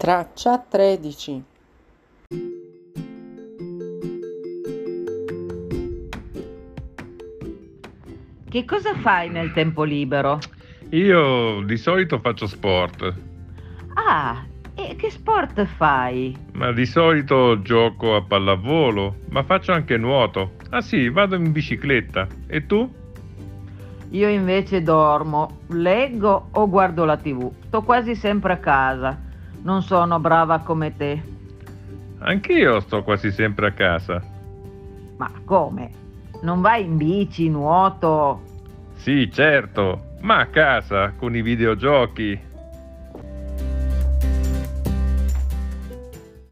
Traccia 13 Che cosa fai nel tempo libero? Io di solito faccio sport, Ah, e che sport fai? ma di solito gioco a pallavolo, ma faccio anche nuoto. Ah sì, vado in bicicletta. E tu? Io invece dormo, leggo o guardo la tv. Sto quasi sempre a casa. Non sono brava come te. Anch'io sto quasi sempre a casa. Ma come? Non vai in bici, nuoto? Sì, certo, ma a casa con i videogiochi.